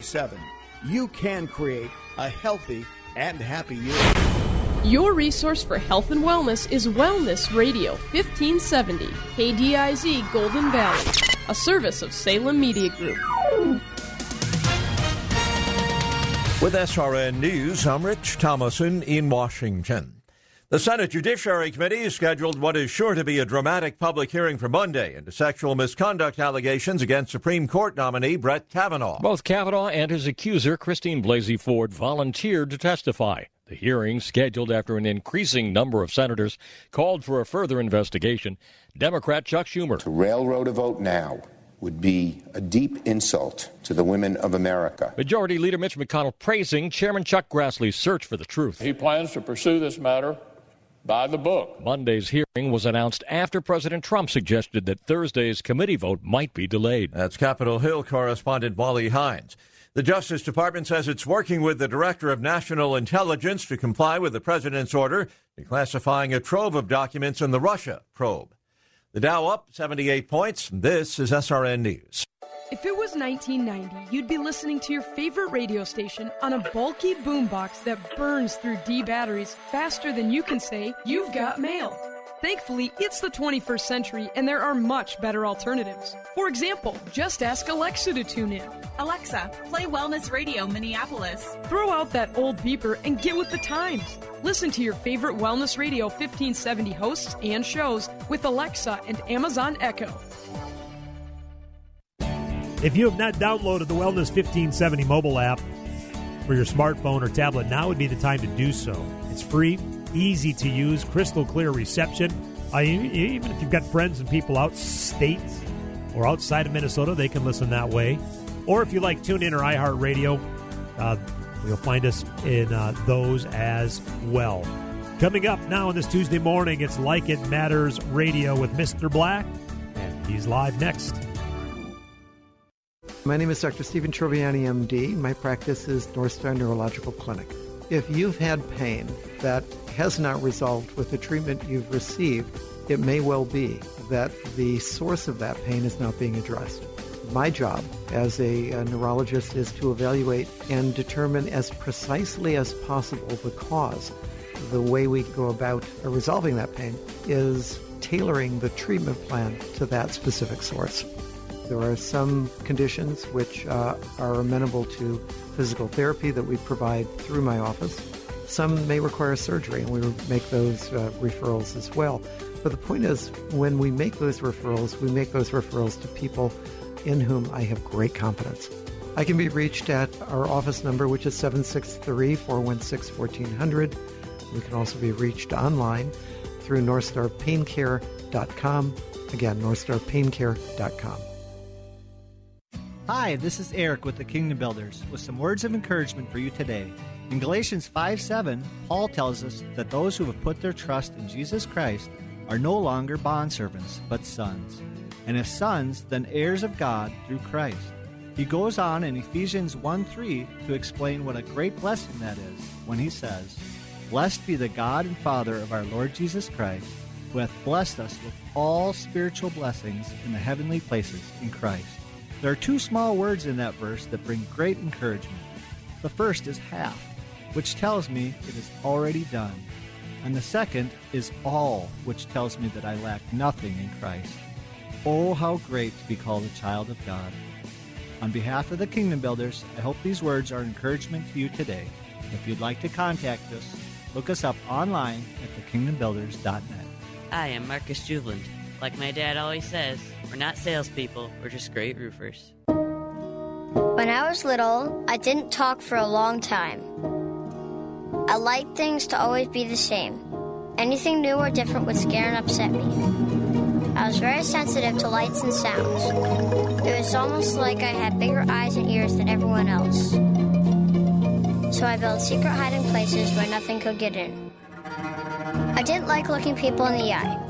Seven. You can create a healthy and happy you. Your resource for health and wellness is Wellness Radio 1570, KDIZ Golden Valley, a service of Salem Media Group. With SRN News, I'm Rich Thomason in Washington. The Senate Judiciary Committee scheduled what is sure to be a dramatic public hearing for Monday into sexual misconduct allegations against Supreme Court nominee Brett Kavanaugh. Both Kavanaugh and his accuser, Christine Blasey Ford, volunteered to testify. The hearing, scheduled after an increasing number of senators called for a further investigation, Democrat Chuck Schumer. To railroad a vote now would be a deep insult to the women of America. Majority Leader Mitch McConnell praising Chairman Chuck Grassley's search for the truth. He plans to pursue this matter by the book. Monday's hearing was announced after President Trump suggested that Thursday's committee vote might be delayed. That's Capitol Hill correspondent Molly Hines. The Justice Department says it's working with the Director of National Intelligence to comply with the President's order declassifying a trove of documents in the Russia probe. The Dow up 78 points. This is SRN News. If it was 1990, you'd be listening to your favorite radio station on a bulky boombox that burns through D batteries faster than you can say, You've got mail. Thankfully, it's the 21st century and there are much better alternatives. For example, just ask Alexa to tune in. Alexa, play Wellness Radio Minneapolis. Throw out that old beeper and get with the times. Listen to your favorite Wellness Radio 1570 hosts and shows with Alexa and Amazon Echo. If you have not downloaded the Wellness 1570 mobile app for your smartphone or tablet, now would be the time to do so. It's free, easy to use, crystal clear reception. Uh, even if you've got friends and people out state or outside of Minnesota, they can listen that way. Or if you like TuneIn or iHeartRadio, uh, you'll find us in uh, those as well. Coming up now on this Tuesday morning, it's Like It Matters Radio with Mr. Black, and he's live next. My name is Dr. Stephen Troviani, MD. My practice is North Star Neurological Clinic. If you've had pain that has not resolved with the treatment you've received, it may well be that the source of that pain is not being addressed. My job as a, a, neurologist is to evaluate and determine as precisely as possible the cause. The way we go about resolving that pain is tailoring the treatment plan to that specific source. There are some conditions which uh, are amenable to physical therapy that we provide through my office. Some may require surgery, and we make those uh, referrals as well. But the point is, when we make those referrals, we make those referrals to people in whom I have great confidence. I can be reached at our office number, which is 763 416 1400. We can also be reached online through NorthstarPainCare.com. Again, NorthstarPainCare.com. Hi, this is Eric with the Kingdom Builders with some words of encouragement for you today. In Galatians 5 7, Paul tells us that those who have put their trust in Jesus Christ are no longer bondservants, but sons. And if sons, then heirs of God through Christ. He goes on in Ephesians 1 3 to explain what a great blessing that is when he says, Blessed be the God and Father of our Lord Jesus Christ, who hath blessed us with all spiritual blessings in the heavenly places in Christ. There are two small words in that verse that bring great encouragement. The first is half, which tells me it is already done. And the second is all, which tells me that I lack nothing in Christ. Oh, how great to be called a child of God. On behalf of the Kingdom Builders, I hope these words are encouragement to you today. If you'd like to contact us, look us up online at thekingdombuilders.net. I am Marcus Juveland. Like my dad always says, we're not salespeople, we're just great roofers. When I was little, I didn't talk for a long time. I liked things to always be the same. Anything new or different would scare and upset me. I was very sensitive to lights and sounds. It was almost like I had bigger eyes and ears than everyone else. So I built secret hiding places where nothing could get in. I didn't like looking people in the eye.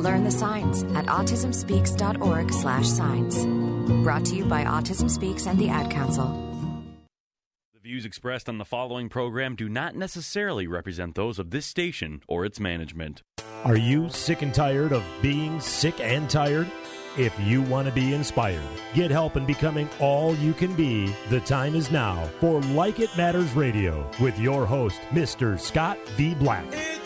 Learn the signs at autismspeaks.org/signs. Brought to you by Autism Speaks and the Ad Council. The views expressed on the following program do not necessarily represent those of this station or its management. Are you sick and tired of being sick and tired? If you want to be inspired, get help in becoming all you can be, the time is now for Like It Matters Radio with your host, Mr. Scott V. Black. It's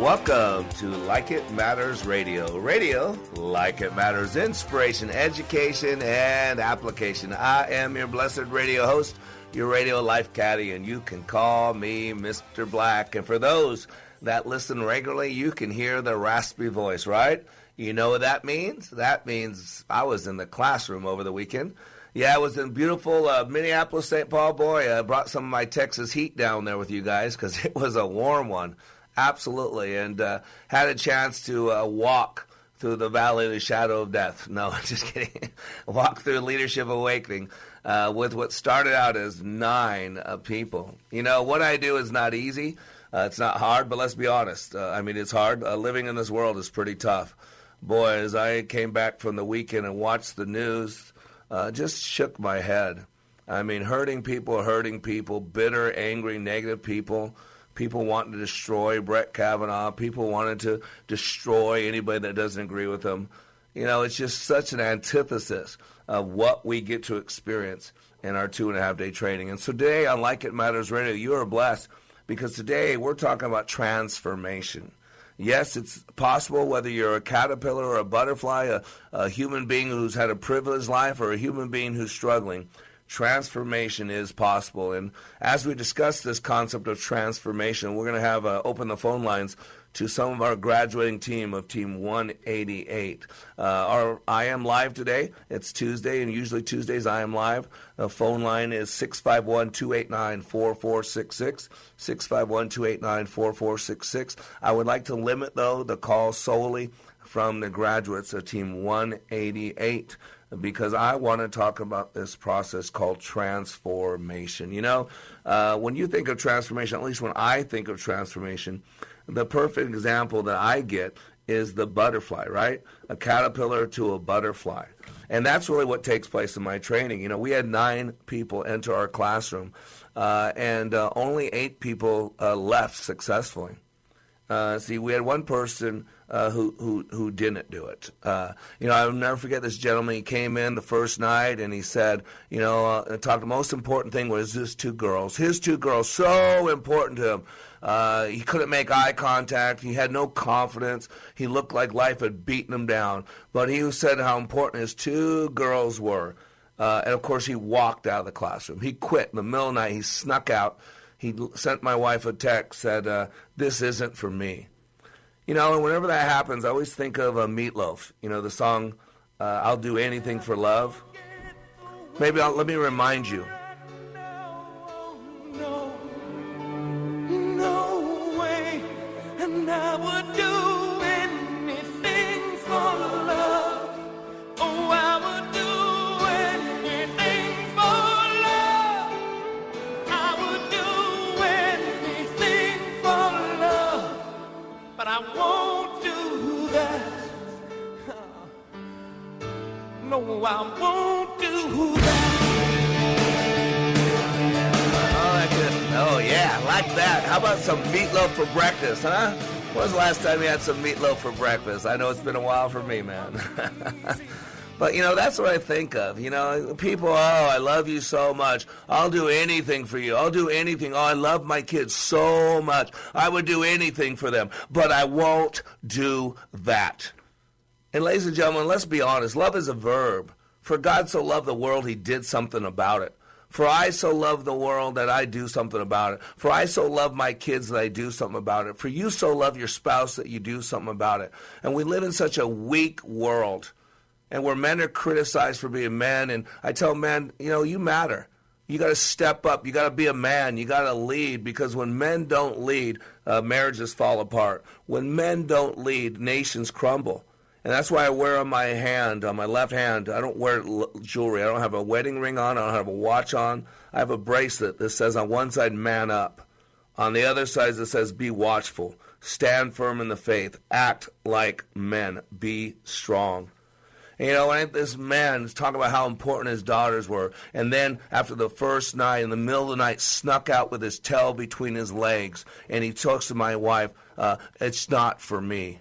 Welcome to Like It Matters Radio. Radio, like it matters, inspiration, education, and application. I am your blessed radio host, your radio life caddy, and you can call me Mr. Black. And for those that listen regularly, you can hear the raspy voice, right? You know what that means? That means I was in the classroom over the weekend. Yeah, I was in beautiful uh, Minneapolis, St. Paul. Boy, I brought some of my Texas heat down there with you guys because it was a warm one. Absolutely. And uh, had a chance to uh, walk through the valley of the shadow of death. No, just kidding. walk through Leadership Awakening uh, with what started out as nine uh, people. You know, what I do is not easy. Uh, it's not hard, but let's be honest. Uh, I mean, it's hard. Living in this world is pretty tough. Boy, as I came back from the weekend and watched the news, just shook my head. I mean, hurting people, hurting people, bitter, angry, negative people. People wanting to destroy Brett Kavanaugh. People wanting to destroy anybody that doesn't agree with them. You know, it's just such an antithesis of what we get to experience in our two and a half day training. And so today on Like It Matters Radio, you are blessed because today we're talking about transformation. Yes, it's possible whether you're a caterpillar or a butterfly, a, a human being who's had a privileged life or a human being who's struggling. Transformation is possible. And as we discuss this concept of transformation, we're going to have uh, open the phone lines to some of our graduating team of Team 188. Uh, our I am live today. It's Tuesday, and usually Tuesdays I am live. The phone line is 651 289 4466. 651 289 4466. I would like to limit, though, the call solely from the graduates of Team 188 because I want to talk about this process called transformation. You know, uh, when you think of transformation, at least when I think of transformation, the perfect example that I get is the butterfly, right? A caterpillar to a butterfly. And that's really what takes place in my training. You know, we had nine people enter our classroom, uh, and uh, only eight people uh, left successfully. Uh, see, we had one person uh, who, who who didn't do it. Uh, you know, I'll never forget this gentleman. He came in the first night and he said, you know, uh, talked. The most important thing was his two girls. His two girls so important to him. Uh, he couldn't make eye contact. He had no confidence. He looked like life had beaten him down. But he said how important his two girls were. Uh, and of course, he walked out of the classroom. He quit in the middle of the night. He snuck out. He sent my wife a text, said, uh, This isn't for me. You know, and whenever that happens, I always think of a Meatloaf. You know, the song, uh, I'll Do Anything for Love. Maybe I'll, let me remind you. No I I won't do that. Oh, that's good. Oh, yeah, like that. How about some meatloaf for breakfast, huh? When was the last time you had some meatloaf for breakfast? I know it's been a while for me, man. but, you know, that's what I think of. You know, people, oh, I love you so much. I'll do anything for you. I'll do anything. Oh, I love my kids so much. I would do anything for them. But I won't do that. And ladies and gentlemen, let's be honest. Love is a verb. For God so loved the world, he did something about it. For I so love the world that I do something about it. For I so love my kids that I do something about it. For you so love your spouse that you do something about it. And we live in such a weak world and where men are criticized for being men. And I tell men, you know, you matter. You got to step up. You got to be a man. You got to lead because when men don't lead, uh, marriages fall apart. When men don't lead, nations crumble. And that's why I wear on my hand, on my left hand, I don't wear jewelry. I don't have a wedding ring on. I don't have a watch on. I have a bracelet that says on one side, man up. On the other side, it says, be watchful. Stand firm in the faith. Act like men. Be strong. You know, and this man is talking about how important his daughters were. And then after the first night, in the middle of the night, snuck out with his tail between his legs. And he talks to my wife, uh, it's not for me.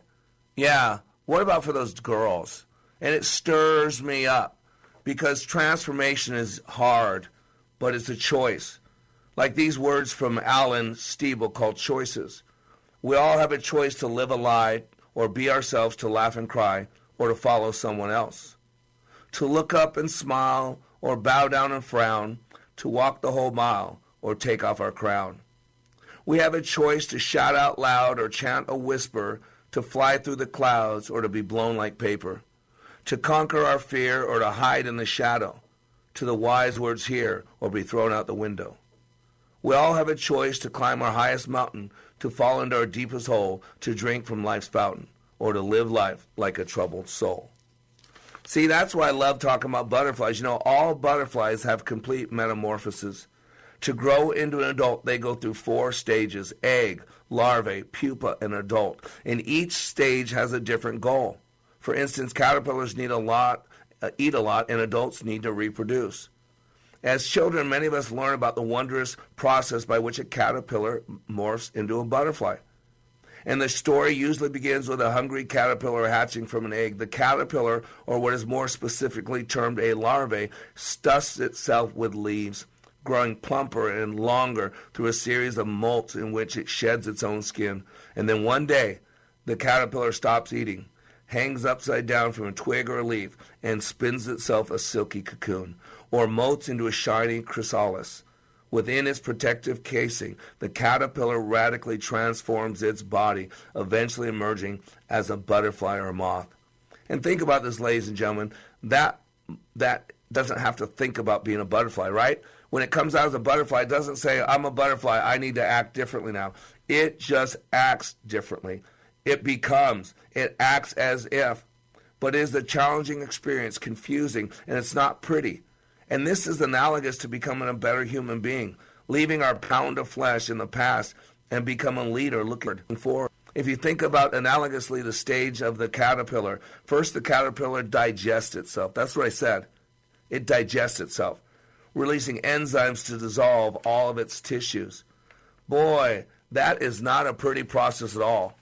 Yeah, what about for those girls? And it stirs me up because transformation is hard, but it's a choice. Like these words from Alan Steeble called choices. We all have a choice to live a lie or be ourselves to laugh and cry or to follow someone else. To look up and smile or bow down and frown, to walk the whole mile or take off our crown. We have a choice to shout out loud or chant a whisper to fly through the clouds or to be blown like paper, to conquer our fear or to hide in the shadow, to the wise words here or be thrown out the window. We all have a choice to climb our highest mountain, to fall into our deepest hole, to drink from life's fountain, or to live life like a troubled soul. See, that's why I love talking about butterflies. You know, all butterflies have complete metamorphoses. To grow into an adult, they go through four stages egg, larvae, pupa, and adult. And each stage has a different goal. For instance, caterpillars need a lot, uh, eat a lot, and adults need to reproduce. As children, many of us learn about the wondrous process by which a caterpillar morphs into a butterfly. And the story usually begins with a hungry caterpillar hatching from an egg. The caterpillar, or what is more specifically termed a larvae, stuffs itself with leaves growing plumper and longer through a series of molts in which it sheds its own skin. And then one day, the caterpillar stops eating, hangs upside down from a twig or a leaf, and spins itself a silky cocoon, or molts into a shiny chrysalis. Within its protective casing, the caterpillar radically transforms its body, eventually emerging as a butterfly or a moth. And think about this, ladies and gentlemen. That that doesn't have to think about being a butterfly, right? When it comes out as a butterfly, it doesn't say, I'm a butterfly, I need to act differently now. It just acts differently. It becomes, it acts as if. But it is a challenging experience, confusing, and it's not pretty. And this is analogous to becoming a better human being, leaving our pound of flesh in the past and becoming a leader looking forward. If you think about analogously the stage of the caterpillar, first the caterpillar digests itself. That's what I said. It digests itself releasing enzymes to dissolve all of its tissues. Boy, that is not a pretty process at all.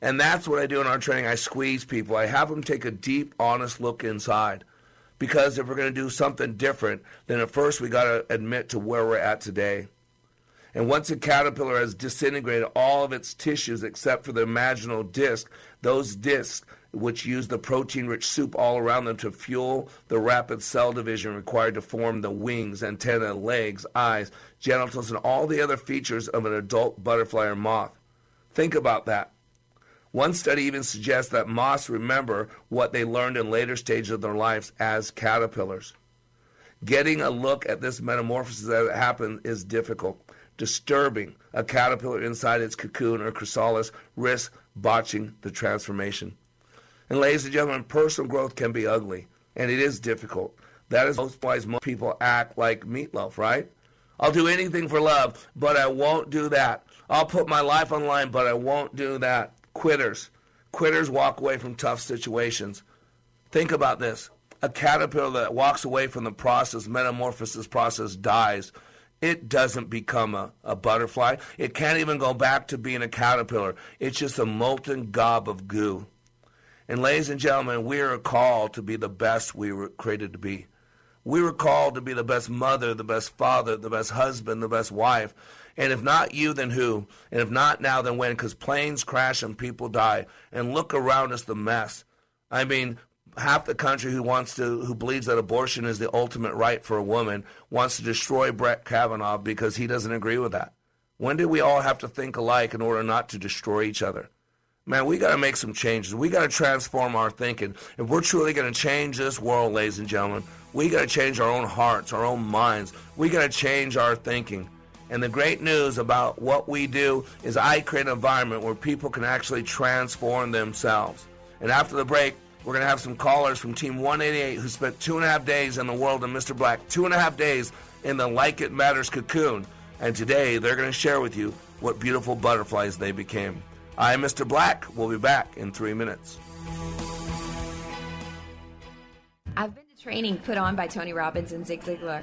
And that's what I do in our training. I squeeze people. I have them take a deep, honest look inside. Because if we're going to do something different, then at first we got to admit to where we're at today. And once a caterpillar has disintegrated all of its tissues except for the imaginal disc, those discs which use the protein rich soup all around them to fuel the rapid cell division required to form the wings, antennae, legs, eyes, genitals, and all the other features of an adult butterfly or moth. Think about that. One study even suggests that moths remember what they learned in later stages of their lives as caterpillars. Getting a look at this metamorphosis it happens is difficult, disturbing. A caterpillar inside its cocoon or chrysalis risks botching the transformation. And ladies and gentlemen, personal growth can be ugly, and it is difficult. That is why most people act like meatloaf, right? I'll do anything for love, but I won't do that. I'll put my life on line, but I won't do that. Quitters. Quitters walk away from tough situations. Think about this. A caterpillar that walks away from the process, metamorphosis process, dies. It doesn't become a, a butterfly. It can't even go back to being a caterpillar. It's just a molten gob of goo. And ladies and gentlemen, we are called to be the best we were created to be. We were called to be the best mother, the best father, the best husband, the best wife. And if not you, then who? And if not now, then when? Because planes crash and people die. And look around us, the mess. I mean, half the country who wants to who believes that abortion is the ultimate right for a woman wants to destroy Brett Kavanaugh because he doesn't agree with that. When do we all have to think alike in order not to destroy each other? Man, we got to make some changes. We got to transform our thinking. If we're truly going to change this world, ladies and gentlemen, we got to change our own hearts, our own minds. We got to change our thinking. And the great news about what we do is I create an environment where people can actually transform themselves. And after the break, we're going to have some callers from Team 188 who spent two and a half days in the world of Mr. Black, two and a half days in the Like It Matters cocoon. And today they're going to share with you what beautiful butterflies they became. I am Mr. Black. We'll be back in three minutes. I've been to training put on by Tony Robbins and Zig Ziglar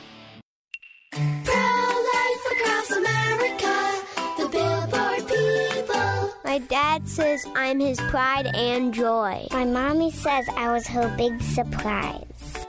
My dad says I'm his pride and joy. My mommy says I was her big surprise.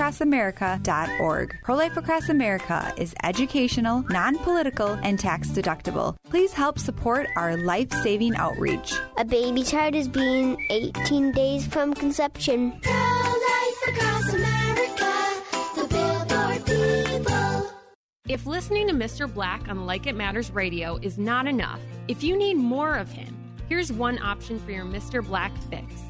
prolifeacrossamerica.org. Pro Life Across America is educational, non political, and tax deductible. Please help support our life saving outreach. A baby child is being 18 days from conception. Pro Life Across America, the billboard people. If listening to Mr. Black on Like It Matters radio is not enough, if you need more of him, here's one option for your Mr. Black fix.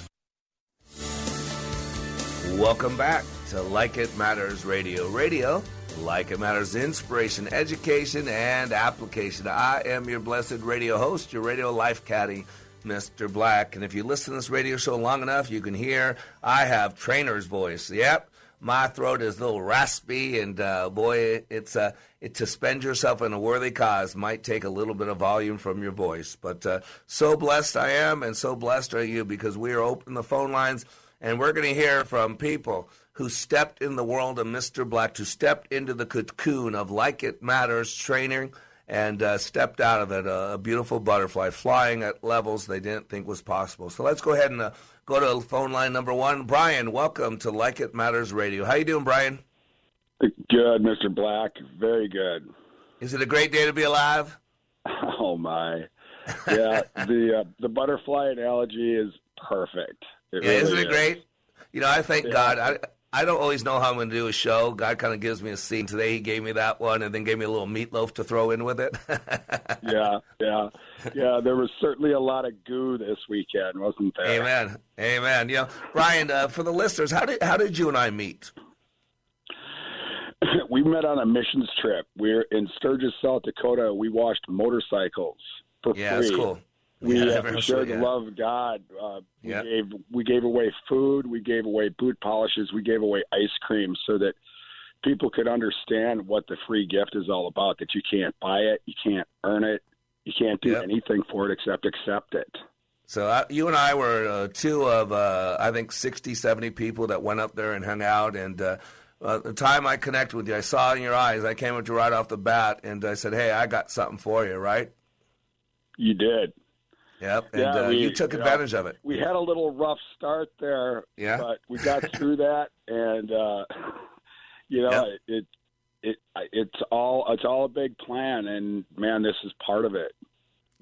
Welcome back to Like It Matters Radio. Radio, like it matters, inspiration, education, and application. I am your blessed radio host, your radio life caddy, Mr. Black. And if you listen to this radio show long enough, you can hear I have trainer's voice. Yep, my throat is a little raspy, and uh, boy, it's uh, it, to spend yourself in a worthy cause might take a little bit of volume from your voice. But uh, so blessed I am, and so blessed are you because we are open the phone lines, and we're going to hear from people who stepped in the world of Mr. Black, who stepped into the cocoon of Like It Matters training and uh, stepped out of it, a, a, beautiful butterfly flying at levels they didn't think was possible. So let's go ahead and uh, go to phone line number one. Brian, welcome to Like It Matters Radio. How you doing, Brian? Good, Mr. Black. Very good. Is it a great day to be alive? Oh my! Yeah, the uh, the butterfly analogy is perfect. It yeah, really isn't it is. great? You know, I thank yeah. God. I, I don't always know how I'm going to do a show. God kind of gives me a scene. Today he gave me that one, and then gave me a little meatloaf to throw in with it. yeah, yeah, yeah. There was certainly a lot of goo this weekend, wasn't there? Amen, amen. You know, Brian, uh, for the listeners, how did how did you and I meet? we met on a missions trip. We're in Sturgis, South Dakota. We washed motorcycles for Yeah, free. that's cool. We Yeah, uh, shared the yeah. love of God. Uh, we Yep. gave we gave away food. We gave away boot polishes. We gave away ice cream so that people could understand what the free gift is all about. That you can't buy it, you can't earn it, you can't do Yep. anything for it except accept it. So uh, you and I were uh, two of uh, I think 60, 70 people that went up there and hung out. And uh, uh, the time I connected with you, I saw in your eyes. I came up to you right off the bat, and I said, "Hey, I got something for you." Right? You did. Yep. And Yeah, uh, we- you took you know, advantage of it. We had a little rough start there, Yeah. but we got through that, and uh, you know, it, it it it's all it's all a big plan, and man, this is part of it.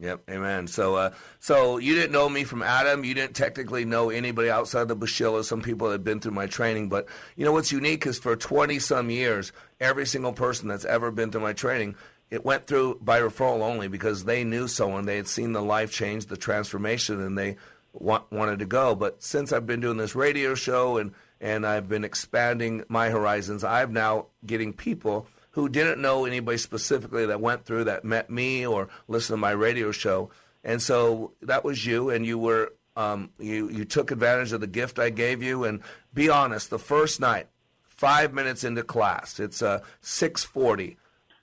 Yep, amen. So, uh, so you didn't know me from Adam. You didn't technically know anybody outside the Bashilla. Some people had been through my training, but you know what's unique is for twenty some years, every single person that's ever been through my training, it went through by referral only because they knew someone, they had seen the life change, the transformation, and they wa- wanted to go. But since I've been doing this radio show and and I've been expanding my horizons, I'm now getting people who didn't know anybody specifically that went through that met me or listened to my radio show. And so that was you, and you were um, you you took advantage of the gift I gave you. And be honest, the first night, five minutes into class, it's uh, six forty.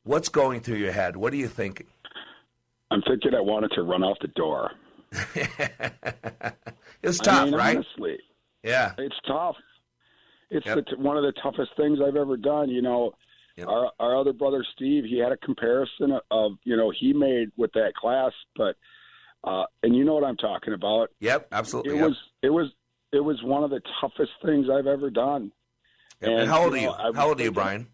What's going through your head? What are you thinking? I'm thinking I wanted to run out the door. It's I tough, mean, right? Honestly, Yeah. it's tough. It's Yep. the t- one of the toughest things I've ever done. You know, our our other brother Steve, he had a comparison of, of you know he made with that class, but uh, and you know what I'm talking about. Yep, absolutely. It yep. was it was it was one of the toughest things I've ever done. Yep. And how old are know, you? I How old are you, Brian?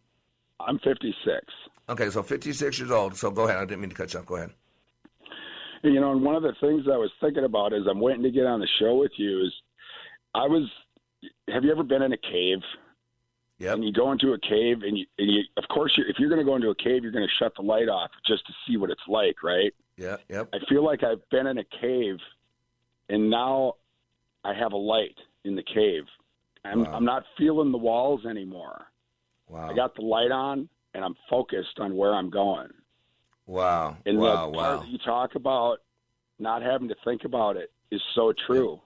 I'm 56. Okay, so 56 years old. So go ahead. I didn't mean to cut you off. Go ahead. You know, and one of the things I was thinking about as I'm waiting to get on the show with you is, I was. Have you ever been in a cave? Yeah. And you go into a cave, and you, and you of course, you're, if you're going to go into a cave, you're going to shut the light off just to see what it's like, right? Yeah. Yep. I feel like I've been in a cave, and now I have a light in the cave. I'm Wow. I'm not feeling the walls anymore. Wow. I got the light on, and I'm focused on where I'm going. Wow. And wow. the part Wow. that you talk about not having to think about it is so true.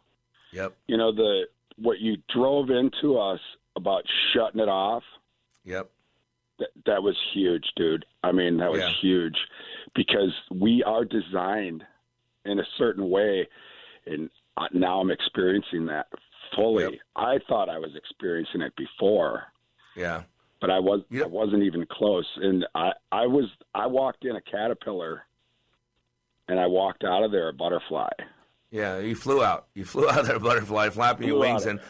Yep. You know the what you drove into us about shutting it off. Yep. That that was huge, dude. I mean, that was Yeah. huge because we are designed in a certain way, and now I'm experiencing that fully. I thought I was experiencing it before, Yeah. But I was I wasn't even close. And I I was I walked in a caterpillar, and I walked out of there a butterfly. Yeah, you flew out. You flew out of there, a butterfly, flapping your wings, and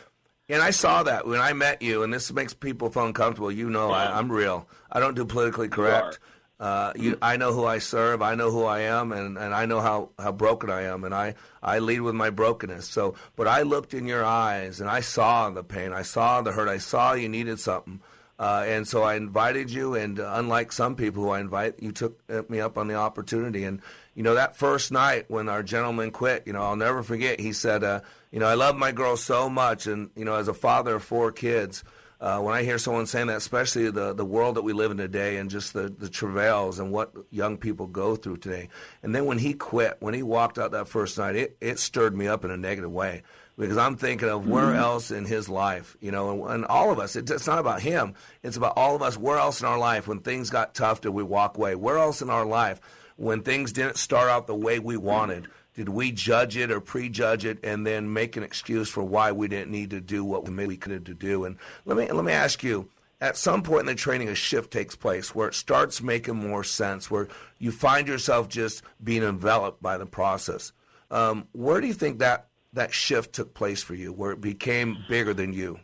and I saw that when I met you. And this makes people feel uncomfortable. You know, I, I'm real. I don't do politically correct. Uh, you, I know who I serve. I know who I am, and, and I know how, how broken I am, and I, I lead with my brokenness. So, but I looked in your eyes, and I saw the pain. I saw the hurt. I saw you needed something. Uh, and so I invited you, and uh, unlike some people who I invite, you took uh, me up on the opportunity. And you know that first night when our gentleman quit, you know I'll never forget. He said, uh, "You know I love my girl so much, and you know as a father of four kids, uh, when I hear someone saying that, especially the the world that we live in today, and just the the travails and what young people go through today, and then when he quit, when he walked out that first night, it it stirred me up in a negative way." Because I'm thinking of where Mhm. else in his life, you know, and, and all of us. It's, it's not about him. It's about all of us. Where else in our life, when things got tough, did we walk away? Where else in our life, when things didn't start out the way we wanted, did we judge it or prejudge it and then make an excuse for why we didn't need to do what we could to do? And let me let me ask you. At some point in the training, a shift takes place where it starts making more sense, where you find yourself just being enveloped by the process. Um, where do you think that that shift took place for you, where it became bigger than you?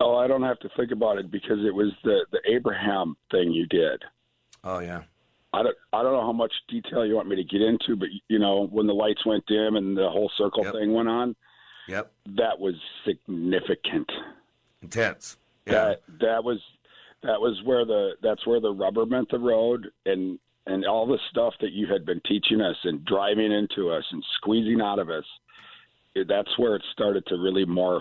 Oh, I don't have to think about it because it was the the Abraham thing you did. Oh yeah. I don't I don't know how much detail you want me to get into, but you know when the lights went dim and the whole circle thing went on, Yep. that was significant. Intense. Yeah. That that was that was where the that's where the rubber met the road and and all the stuff that you had been teaching us and driving into us and squeezing out of us. That's where it started to really morph.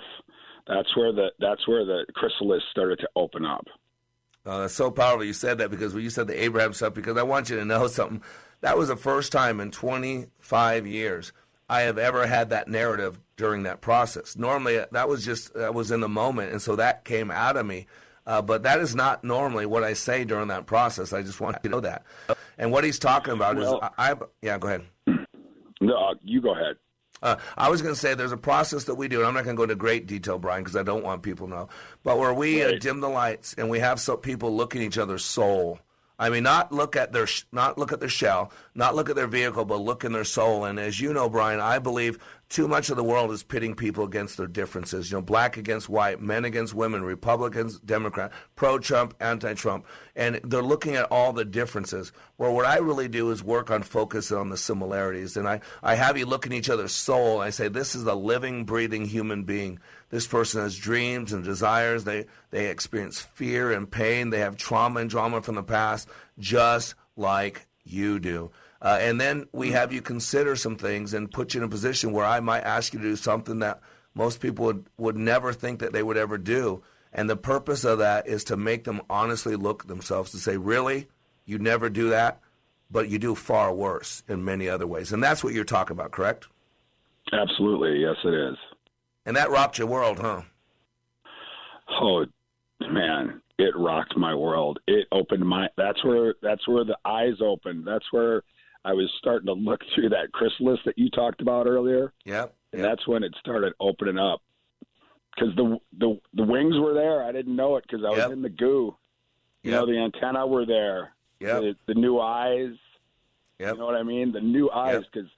That's where the that's where the chrysalis started to open up. Uh, that's so powerful you said that because when you said the Abraham stuff, because I want you to know something. That was the first time in 25 years I have ever had that narrative during that process. Normally, uh, that was just that was in the moment, and so that came out of me. Uh, but that is not normally what I say during that process. I just want you to know that. And what he's talking about Well- is, I, I yeah, go ahead. No, uh, you go ahead. Uh, I was going to say there's a process that we do, and I'm not going to go into great detail, Brian, because I don't want people to know. But where we uh, dim the lights and we have some people look at each other's soul. I mean, not look at their sh- not look at their shell, not look at their vehicle, but look in their soul. And as you know, Brian, I believe too much of the world is pitting people against their differences. You know, black against white, men against women, Republicans, Democrat, pro-Trump, anti-Trump, and they're looking at all the differences. Where what I really do is work on focusing on the similarities, and I I have you look in each other's soul. I say this is a living, breathing human being. This person has dreams and desires. They they experience fear and pain. They have trauma and drama from the past, just like you do. Uh, and then we have you consider some things and put you in a position where I might ask you to do something that most people would, would never think that they would ever do. And the purpose of that is to make them honestly look at themselves to say, really? You never do that? But you do far worse in many other ways. And that's what you're talking about, correct? Absolutely, yes, it is. And that rocked your world, huh? Oh man, it rocked my world. It opened my. That's where. That's where the eyes opened. That's where I was starting to look through that chrysalis that you talked about earlier. Yep. And that's when it started opening up. Because the the the wings were there. I didn't know it because I was Yep. in the goo. You know, the antenna were there. Yep. The, the new eyes. Yep. You know what I mean? The new eyes. Because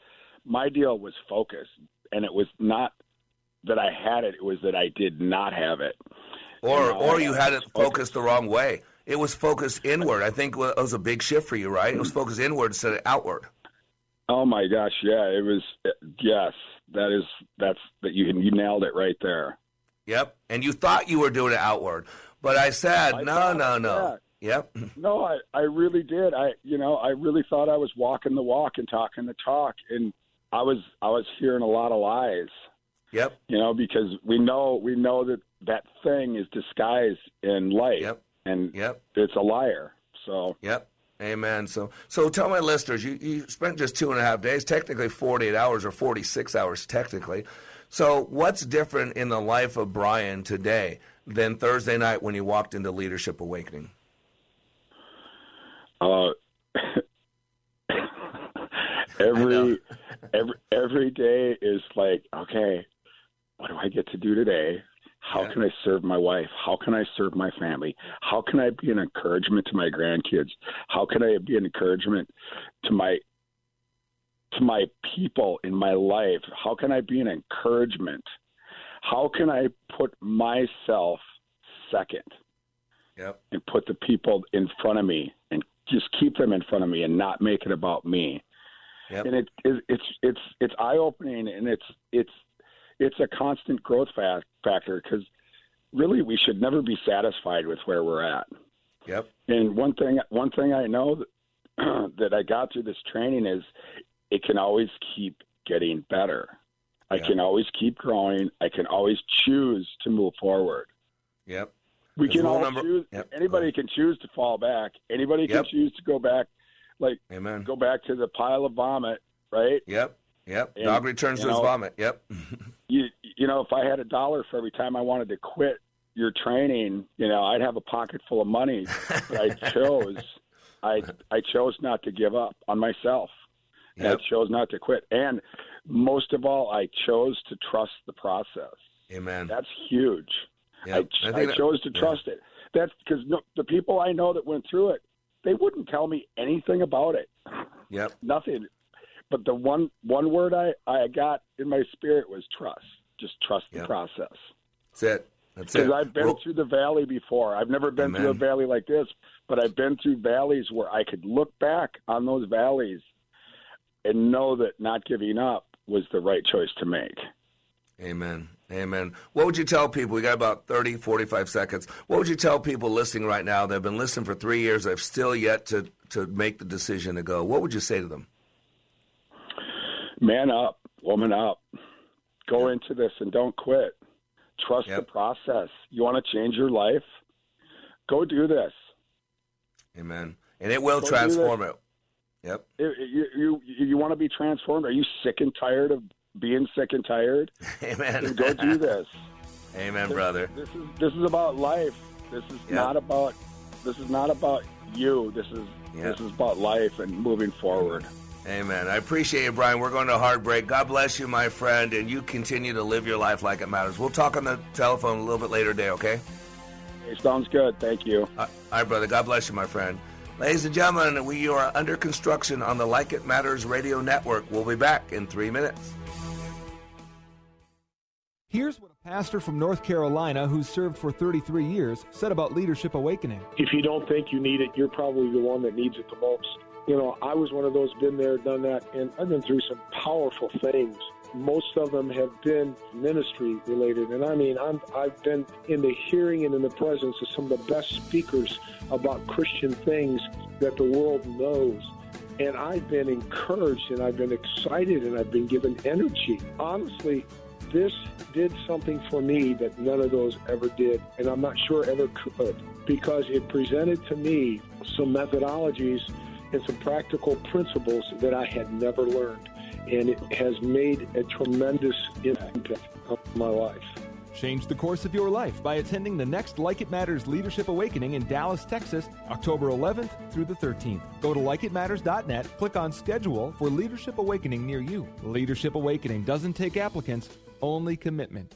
my deal was focus, and it was not that I had it. It was that I did not have it. Or, or I- you had it focused the wrong way. It was focused inward. I think it was a big shift for you, right? It was focused inward instead of outward. Oh my gosh, yeah, it was. Yes, that is that's that you you nailed it right there. Yep. And you thought you were doing it outward. But I said, I no, no, no. Yep. No, I I really did. I you know I really thought I was walking the walk and talking the talk, and I was I was hearing a lot of lies. Yep. You know because we know we know that that thing is disguised in light. Yep. And yep. it's a liar. So Yep. Amen. So, so tell my listeners, you, you spent just two and a half days, technically 48 hours or 46 hours, technically. So, what's different in the life of Brian today than Thursday night when you walked into Leadership Awakening? Uh, every every every day is like, okay, what do I get to do today? How can I serve my wife? How can I serve my family? How can I be an encouragement to my grandkids? How can I be an encouragement to my to my people in my life? How can I be an encouragement? How can I put myself second? Yep. and put the people in front of me and just keep them in front of me and not make it about me. Yep. And it, it it's it's it's eye opening and it's it's it's a constant growth fa- factor because really we should never be satisfied with where we're at. Yep. And one thing one thing I know that, that I got through this training is it can always keep getting better. I can always keep growing. I can always choose to move forward. Yep. We There's can all number- choose. Yep. Anybody can choose to fall back. Anybody can Yep. choose to go back, like Amen. go back to the pile of vomit, right? Yep. Yep. And, Dog returns to his know, vomit. Yep. You you know, if I had a dollar for every time I wanted to quit your training, you know, I'd have a pocket full of money. But I chose, I I chose not to give up on myself. Yep. I chose not to quit, and most of all, I chose to trust the process. Amen. That's huge. Yep. I, I I, that- chose to yeah. trust it. That's because no, the people I know that went through it, they wouldn't tell me anything about it. Yep. Nothing. But the one one word I I got in my spirit was trust. Just trust the Yep. process. That's it. That's it. Because. I've been Well, through the valley before. I've never been through a valley like this, but I've been through valleys where I could look back on those valleys and know that not giving up was the right choice to make. Amen. Amen. What would you tell people? We got about 30, 45 seconds. What would you tell people listening right now? They've been listening for three years. They've still yet to, to make the decision to go. What would you say to them? Man up, woman up. Go into this and don't quit. Trust the process. You want to change your life? Go do this. Amen. And it will Go transform it. Yep. You, you, you, you want to be transformed? Are you sick and tired of being sick and tired? Amen. Then go do this. Amen, This- brother. This is this is about life. This is Yeah. not about this is not about you. This is Yeah. this is about life and moving forward. Amen. I appreciate you, Brian. We're going to hard break. God bless you, my friend, and you continue to live your life like it matters. We'll talk on the telephone a little bit later today, okay? It sounds good. Thank you. All right, brother. God bless you, my friend. Ladies and gentlemen, we are under construction on the Like It Matters radio network. We'll be back in three minutes. Here's what a pastor from North Carolina who's served for 33 years said about Leadership Awakening. if you don't think you need it, you're probably the one that needs it the most. You know, I was one of those, been there, done that, and I've been through some powerful things. Most of them have been ministry related, and I mean, I'm, I've been in the hearing and in the presence of some of the best speakers about Christian things that the world knows. And I've been encouraged, and I've been excited, and I've been given energy. Honestly, this did something for me that none of those ever did, and I'm not sure ever could, because it presented to me some methodologies and some practical principles that I had never learned. And it has made a tremendous impact on my life. Change the course of your life by attending the next Like It Matters Leadership Awakening in Dallas, Texas, October 11th through the 13th. Go to likeitmatters.net, click on schedule for Leadership Awakening near you. Leadership Awakening doesn't take applicants, only commitment.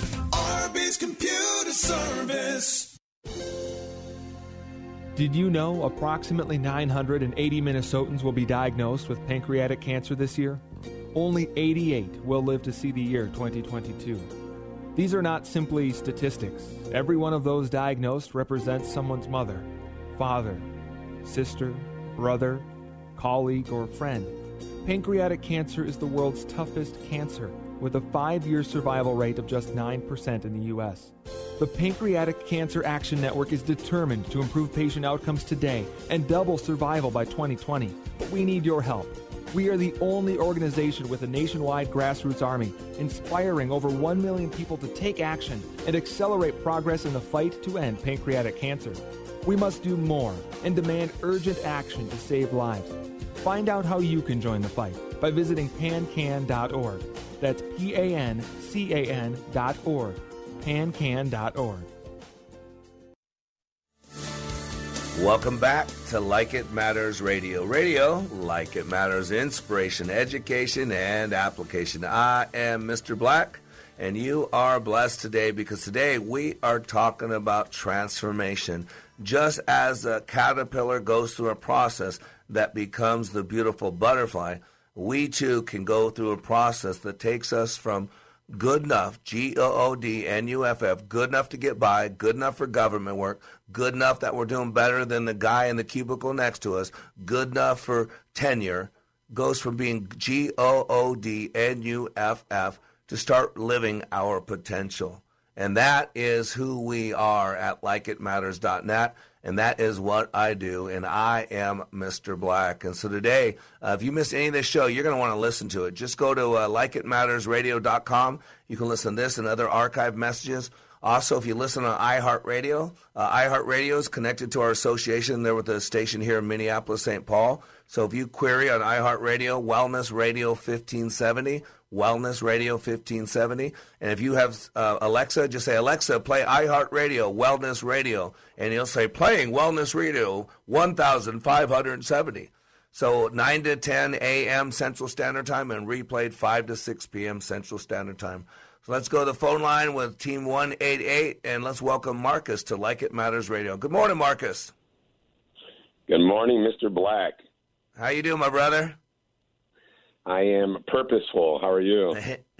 Did you know approximately 980 Minnesotans will be diagnosed with pancreatic cancer this year? Only 88 will live to see the year 2022. These are not simply statistics. Every one of those diagnosed represents someone's mother, father, sister, brother, colleague, or friend. Pancreatic cancer is the world's toughest cancer, with a five year survival rate of just 9% in the U.S. The Pancreatic Cancer Action Network is determined to improve patient outcomes today and double survival by 2020. But we need your help. We are the only organization with a nationwide grassroots army, inspiring over 1 million people to take action and accelerate progress in the fight to end pancreatic cancer. We must do more and demand urgent action to save lives. Find out how you can join the fight by visiting pancan.org. That's P A N C A N dot org. pancan.org. Welcome back to Like It Matters Radio. Radio, like it matters, inspiration, education, and application. I am Mr. Black, and you are blessed today because today we are talking about transformation. Just as a caterpillar goes through a process that becomes the beautiful butterfly, we too can go through a process that takes us from good enough, G O O D N U F F, good enough to get by, good enough for government work, good enough that we're doing better than the guy in the cubicle next to us, good enough for tenure, goes from being G O O D N U F F to start living our potential. And that is who we are at likeitmatters.net. And that is what I do. And I am Mr. Black. And so today, uh, if you missed any of this show, you're going to want to listen to it. Just go to uh, likeitmattersradio.com. You can listen to this and other archive messages. Also, if you listen on iHeartRadio, uh, iHeartRadio is connected to our association there with the station here in Minneapolis, St. Paul. So if you query on iHeartRadio, Wellness Radio 1570, Wellness Radio 1570, and if you have uh, Alexa, just say, Alexa, play iHeartRadio, Wellness Radio, and you'll say, playing Wellness Radio 1570. So 9 to 10 a.m. Central Standard Time and replayed 5 to 6 p.m. Central Standard Time. So let's go to the phone line with Team 188 and let's welcome Marcus to Like It Matters Radio. Good morning, Marcus. Good morning, Mr. Black. How you doing, my brother? I am purposeful. How are you?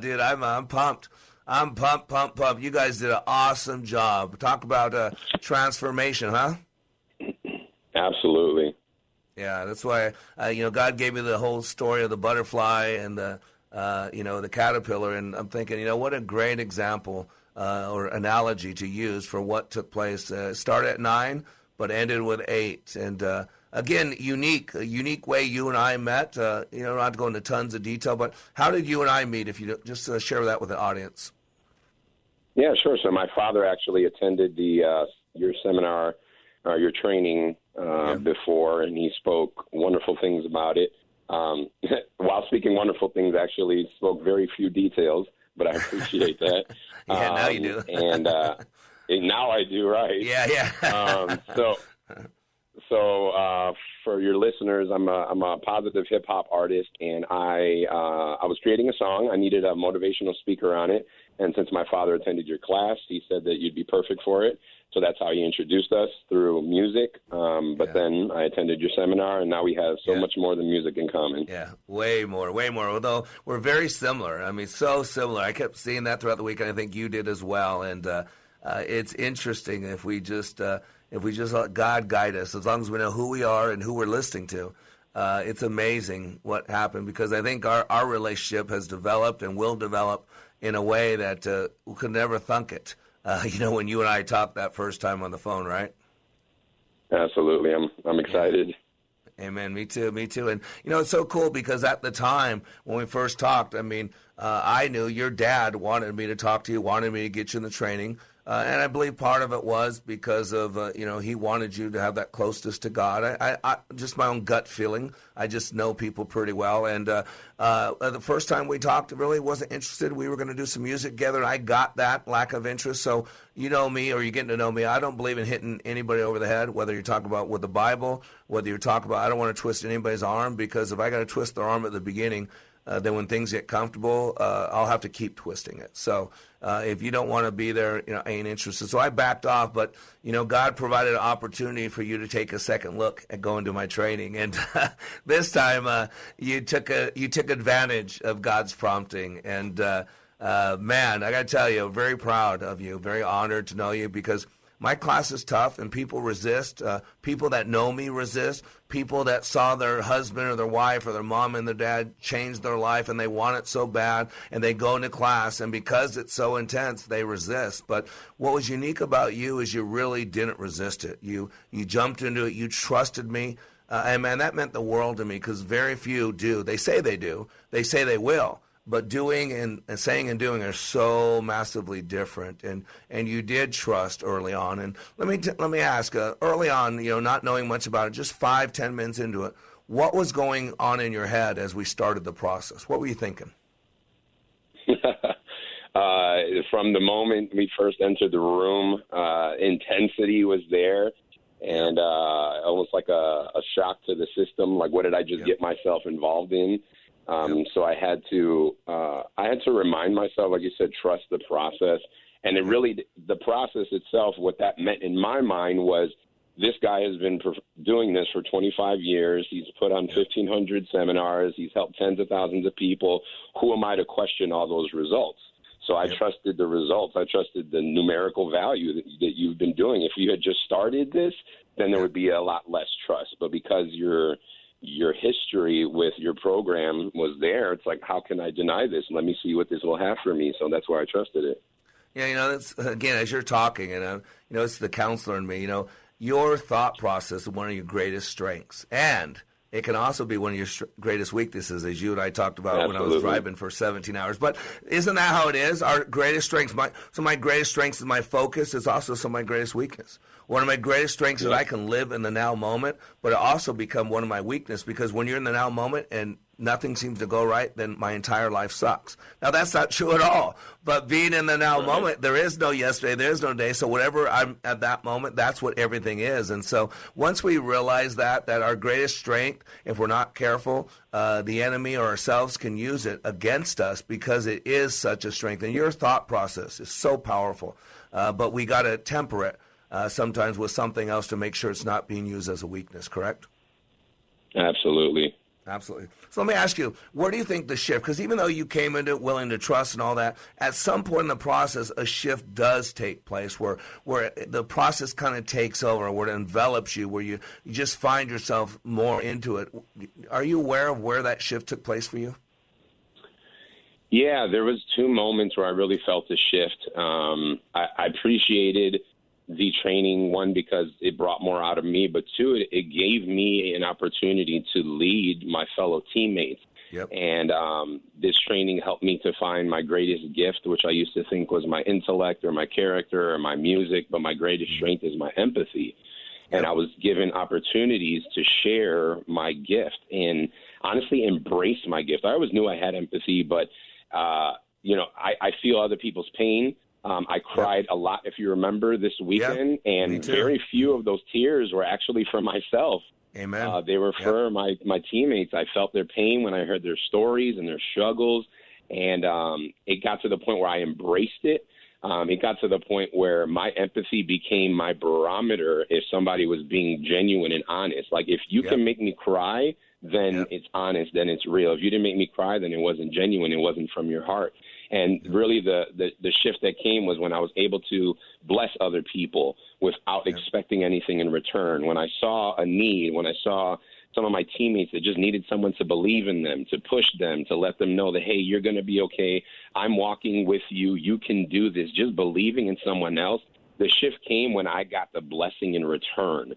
Dude, I'm I'm pumped. I'm pumped, pumped, pumped. You guys did an awesome job. Talk about uh, transformation, huh? Absolutely. Yeah, that's why uh, you know God gave me the whole story of the butterfly and the uh, you know the caterpillar, and I'm thinking, you know, what a great example uh, or analogy to use for what took place. Uh, started at nine, but ended with eight, and uh, again, unique, a unique way you and I met. Uh, you know, not to go into tons of detail, but how did you and I meet? If you just uh, share that with the audience. Yeah, sure. So my father actually attended the uh, your seminar, uh, your training uh, before, and he spoke wonderful things about it. Um, while speaking wonderful things, actually spoke very few details, but I appreciate that. yeah, um, now you do. and uh, and now I do, right? Yeah, yeah. um, so, so uh, for your listeners, I'm a, I'm a positive hip hop artist, and I uh, I was creating a song. I needed a motivational speaker on it, and since my father attended your class, he said that you'd be perfect for it. So that's how he introduced us through music. Um, but then I attended your seminar, and now we have so much more than music in common. Yeah, way more, way more. Although we're very similar. I mean, so similar. I kept seeing that throughout the week, and I think you did as well. And uh, uh, it's interesting if we just uh, if we just let God guide us, as long as we know who we are and who we're listening to. Uh, it's amazing what happened because I think our, our relationship has developed and will develop in a way that uh, we could never thunk it. Uh, you know, when you and I talked that first time on the phone, right? Absolutely, I'm I'm excited. Amen. Me too. Me too. And you know, it's so cool because at the time when we first talked, I mean, uh, I knew your dad wanted me to talk to you, wanted me to get you in the training, uh, and I believe part of it was because of uh, you know he wanted you to have that closeness to God. I, I, I just my own gut feeling. I just know people pretty well, and uh, uh, the first time we talked, really wasn't interested. We were going to do some music together, and I got that lack of interest. So you know me, or you're getting to know me. I don't believe in hitting anybody over the head, whether you're talking about with the Bible, whether you're talking about. I don't want to twist anybody's arm because if I got to twist their arm at the beginning. Uh, then when things get comfortable, uh, I'll have to keep twisting it. So uh, if you don't want to be there, you know, I ain't interested. So I backed off, but you know, God provided an opportunity for you to take a second look at going to my training, and this time uh, you took a you took advantage of God's prompting, and uh, uh, man, I got to tell you, very proud of you, very honored to know you because my class is tough and people resist. Uh, people that know me resist. People that saw their husband or their wife or their mom and their dad change their life and they want it so bad and they go into class and because it's so intense, they resist. But what was unique about you is you really didn't resist it. You, you jumped into it. You trusted me. Uh, and man, that meant the world to me because very few do. They say they do. They say they will but doing and, and, saying and doing are so massively different. And and you did trust early on. And let me t- let me ask, uh, early on, you know, not knowing much about it, just five ten minutes into it, what was going on in your head as we started the process? What were you thinking? uh, from the moment we first entered the room, uh, intensity was there. And uh, almost like a, a shock to the system. Like, what did I just get myself involved in? Um, so I had to uh, I had to remind myself, like you said, trust the process. And it really the process itself, what that meant in my mind was this guy has been doing this for 25 years. He's put on 1,500 seminars. He's helped tens of thousands of people. Who am I to question all those results? So I trusted the results. I trusted the numerical value that, that you've been doing. If you had just started this, then there would be a lot less trust. But because you're your history with your program was there. It's like, how can I deny this? Let me see what this will have for me. So that's why I trusted it. Yeah, you know, that's again as you're talking, and uh, you know, it's the counselor in me. You know, your thought process is one of your greatest strengths, and it can also be one of your greatest weaknesses, as you and I talked about when I was driving for 17 hours. But isn't that how it is? Our greatest strengths, my so my greatest strengths is my focus. Is also some of my greatest weakness. One of my greatest strengths is I can live in the now moment, but it also become one of my weakness because when you're in the now moment and nothing seems to go right, then my entire life sucks. Now that's not true at all. But being in the now moment, there is no yesterday, there is no day. So whatever I'm at that moment, that's what everything is. And so once we realize that, that our greatest strength, if we're not careful, uh, the enemy or ourselves can use it against us because it is such a strength. And your thought process is so powerful. Uh, but we got to temper it uh, sometimes with something else to make sure it's not being used as a weakness, correct? Absolutely. Absolutely. So let me ask you, where do you think the shift? Because even though you came into it willing to trust and all that, at some point in the process, a shift does take place where where the process kind of takes over, where it envelops you, where you, you just find yourself more into it. Are you aware of where that shift took place for you? Yeah, there was two moments where I really felt the shift. Um, I, I appreciated the training one because it brought more out of me, but two, it, it gave me an opportunity to lead my fellow teammates. Yep. And um, this training helped me to find my greatest gift, which I used to think was my intellect or my character or my music, but my greatest strength is my empathy. And I was given opportunities to share my gift and honestly embrace my gift. I always knew I had empathy, but uh, you know, I, I feel other people's pain. Um, I cried a lot, if you remember, this weekend, me and very few of those tears were actually for myself. Amen. Uh, they were for my my teammates. I felt their pain when I heard their stories and their struggles, and um, it got to the point where I embraced it. Um, it got to the point where my empathy became my barometer if somebody was being genuine and honest. Like if you can make me cry, then it's honest, then it's real. If you didn't make me cry, then it wasn't genuine. It wasn't from your heart. And really, the, the the shift that came was when I was able to bless other people without expecting anything in return. When I saw a need, when I saw some of my teammates that just needed someone to believe in them, to push them, to let them know that hey, you're going to be okay. I'm walking with you. You can do this. Just believing in someone else. The shift came when I got the blessing in return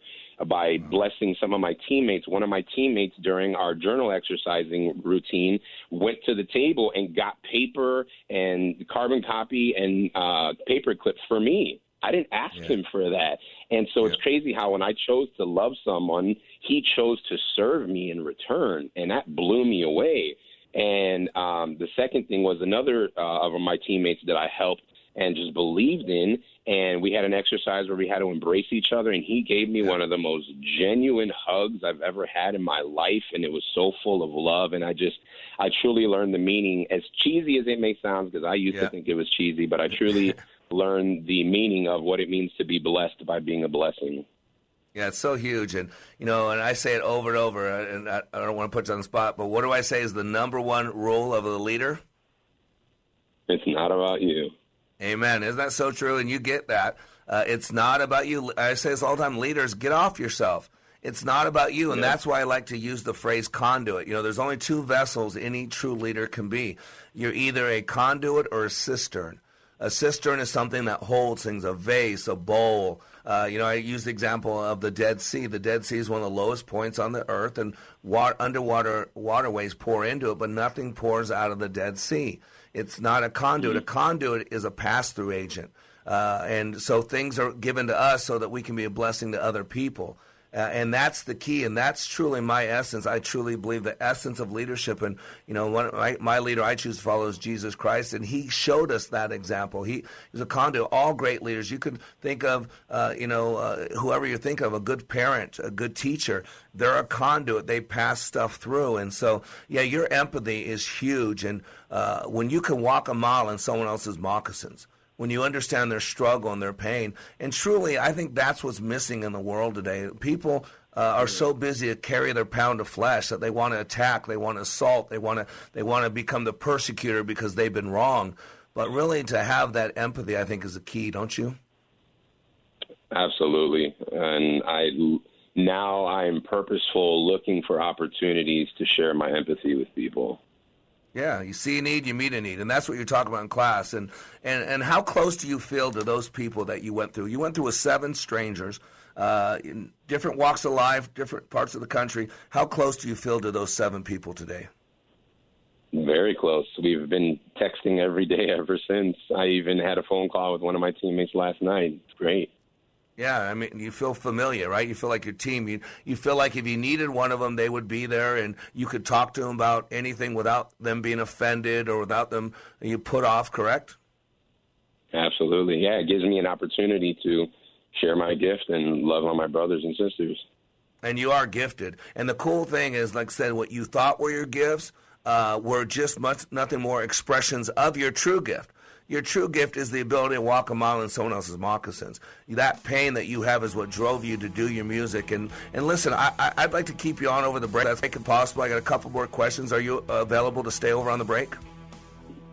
by blessing some of my teammates. One of my teammates during our journal exercising routine went to the table and got paper and carbon copy and uh, paper clips for me. I didn't ask him for that. And so it's crazy how when I chose to love someone, he chose to serve me in return. And that blew me away. And um, the second thing was another uh, of my teammates that I helped and just believed in. And we had an exercise where we had to embrace each other. And he gave me one of the most genuine hugs I've ever had in my life. And it was so full of love. And I just, I truly learned the meaning, as cheesy as it may sound, because I used to think it was cheesy, but I truly learned the meaning of what it means to be blessed by being a blessing. Yeah, it's so huge, and you know, and I say it over and over, and I, I don't want to put you on the spot, but what do I say is the number one rule of a leader? It's not about you. Amen. Isn't that so true? And you get that. Uh, it's not about you. I say this all the time. Leaders, get off yourself. It's not about you, and Yeah. that's why I like to use the phrase conduit. You know, there's only two vessels any true leader can be. You're either a conduit or a cistern. A cistern is something that holds things, a vase, a bowl. Uh, you know, I use the example of the Dead Sea. The Dead Sea is one of the lowest points on the earth, and wa- underwater waterways pour into it, but nothing pours out of the Dead Sea. It's not a conduit. A conduit is a pass-through agent, uh, and so things are given to us so that we can be a blessing to other people. Uh, and that's the key, and that's truly my essence. I truly believe the essence of leadership. And you know, one, my, my leader I choose to follow is Jesus Christ, and He showed us that example. He is a conduit. All great leaders. You could think of, uh, you know, uh, whoever you think of, a good parent, a good teacher. They're a conduit. They pass stuff through, and so yeah, your empathy is huge. And uh, when you can walk a mile in someone else's moccasins when you understand their struggle and their pain. And truly, I think that's what's missing in the world today. People uh, are so busy to carry their pound of flesh that they want to attack, they want to assault, they want to they want to become the persecutor because they've been wrong. But really, to have that empathy, I think, is the key, don't you? Absolutely. And I now I'm purposeful looking for opportunities to share my empathy with people. Yeah, you see a need, you meet a need, and that's what you're talking about in class. And and and how close do you feel to those people that you went through? You went through with seven strangers, uh, in different walks of life, different parts of the country. How close do you feel to those seven people today? Very close. We've been texting every day ever since. I even had a phone call with one of my teammates last night. It's great. Yeah, I mean, you feel familiar, right? You feel like your team. You you feel like if you needed one of them, they would be there, and you could talk to them about anything without them being offended or without them you put off. Correct? Absolutely. Yeah, it gives me an opportunity to share my gift and love on my brothers and sisters. And you are gifted. And the cool thing is, like I said, what you thought were your gifts uh, were just much nothing more expressions of your true gift. Your true gift is the ability to walk a mile in someone else's moccasins. That pain that you have is what drove you to do your music. And and listen, I, I, would like to keep you on over the break. That's make it possible. I got a couple more questions. Are you available to stay over on the break?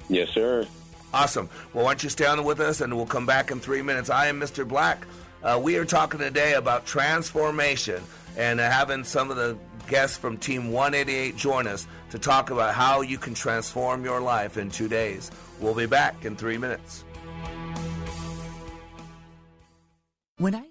Yes, sir. Awesome. Well, why don't you stay on with us, and we'll come back in three minutes. I am Mr. Black. Uh, we are talking today about transformation and uh, having some of the guests from Team 188 join us to talk about how you can transform your life in two days. We'll be back in three minutes. When I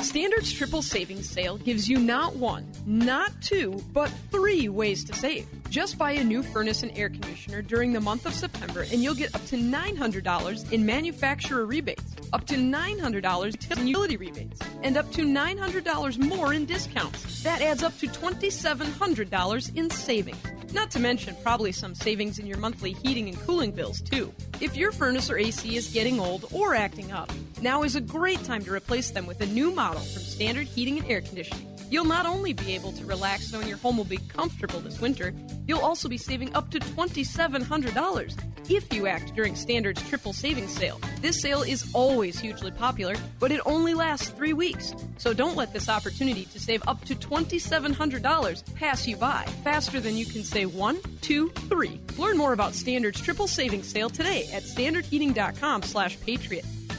Standard's triple savings sale gives you not one, not two, but three ways to save. Just buy a new furnace and air conditioner during the month of September and you'll get up to $900 in manufacturer rebates, up to $900 in utility rebates, and up to $900 more in discounts. That adds up to $2,700 in savings. Not to mention probably some savings in your monthly heating and cooling bills too. If your furnace or AC is getting old or acting up, now is a great time to replace them with a new model from Standard Heating and Air Conditioning. You'll not only be able to relax knowing your home will be comfortable this winter, you'll also be saving up to $2,700 if you act during Standard's triple savings sale. This sale is always hugely popular, but it only lasts three weeks. So don't let this opportunity to save up to $2,700 pass you by faster than you can say one, two, three. Learn more about Standard's triple savings sale today at standardheating.com slash patriot.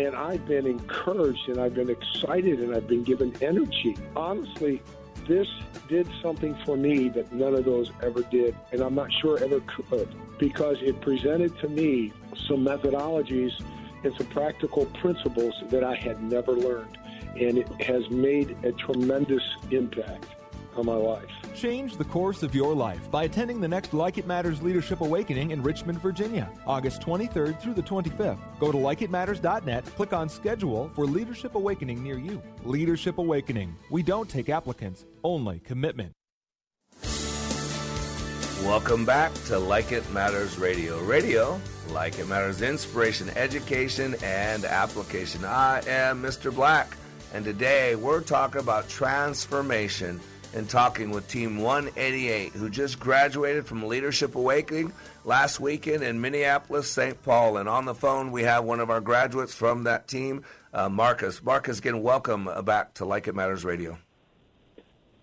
And I've been encouraged and I've been excited and I've been given energy. Honestly, this did something for me that none of those ever did, and I'm not sure ever could, because it presented to me some methodologies and some practical principles that I had never learned. And it has made a tremendous impact on my life. Change the course of your life by attending the next Like It Matters Leadership Awakening in Richmond, Virginia, August 23rd through the 25th. Go to likeitmatters.net, click on schedule for Leadership Awakening near you. Leadership Awakening. We don't take applicants, only commitment. Welcome back to Like It Matters Radio. Radio, like it matters, inspiration, education, and application. I am Mr. Black, and today we're talking about transformation and talking with Team 188, who just graduated from Leadership Awakening last weekend in Minneapolis, St. Paul. And on the phone, we have one of our graduates from that team, uh, Marcus. Marcus, again, welcome back to Like It Matters Radio.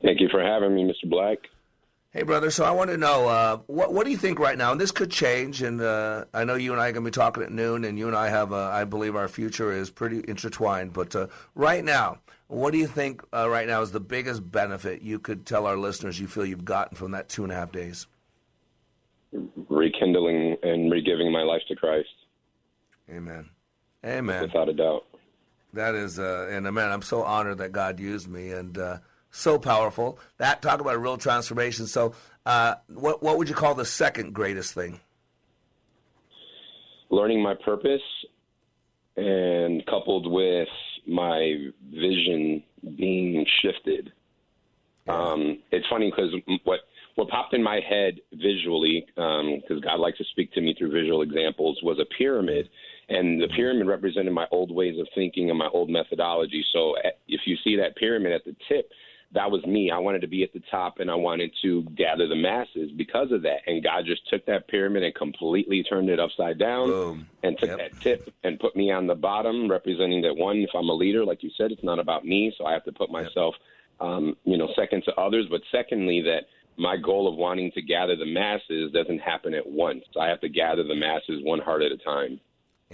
Thank you for having me, Mr. Black. Hey, brother. So I want to know uh, what what do you think right now? And this could change. And uh, I know you and I are going to be talking at noon. And you and I have, uh, I believe, our future is pretty intertwined. But uh, right now, what do you think uh, right now is the biggest benefit you could tell our listeners you feel you've gotten from that two and a half days? Rekindling and regiving my life to Christ. Amen. Amen. Without a doubt. That is, uh, and uh, man, I'm so honored that God used me, and uh, so powerful. That talk about a real transformation. So, uh, what what would you call the second greatest thing? Learning my purpose, and coupled with my vision being shifted. Um, it's funny because what what popped in my head visually, because um, God likes to speak to me through visual examples, was a pyramid. And the pyramid represented my old ways of thinking and my old methodology. So eh, if you see that pyramid at the tip, that was me. I wanted to be at the top and I wanted to gather the masses because of that. And God just took that pyramid and completely turned it upside down Boom. and took Yep. that tip and put me on the bottom, representing that one, if I'm a leader, like you said, it's not about me. So I have to put myself, um, you know, second to others. But secondly, that my goal of wanting to gather the masses doesn't happen at once. I have to gather the masses one heart at a time.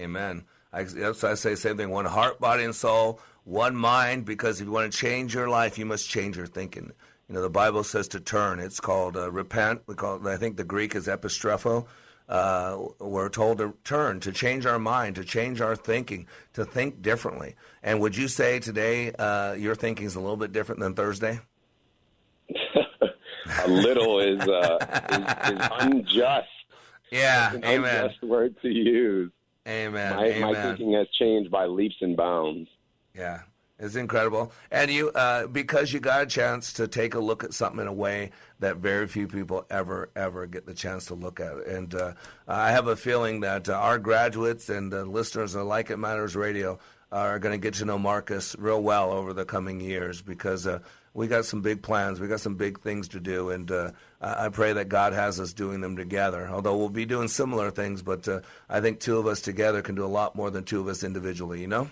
Amen. I, I say the same thing. One heart, body, and soul, one mind. Because if you want to change your life, you must change your thinking. You know, the Bible says to turn. It's called uh, repent. We call it, I think the Greek is epistrepho. Uh, we're told to turn, to change our mind, to change our thinking, to think differently. And would you say today uh, your thinking is a little bit different than Thursday? a little is, uh, is, is unjust. Yeah, an amen. unjust word to use. Amen. My, my thinking has changed by leaps and bounds. Yeah, it's incredible. And you, uh, because you got a chance to take a look at something in a way that very few people ever, ever get the chance to look at. And uh, I have a feeling that uh, our graduates and uh, listeners of Like It Matters Radio are going to get to know Marcus real well over the coming years because uh, we got some big plans. We got some big things to do, and uh, I I pray that God has us doing them together. Although we'll be doing similar things, but uh, I think two of us together can do a lot more than two of us individually. You know.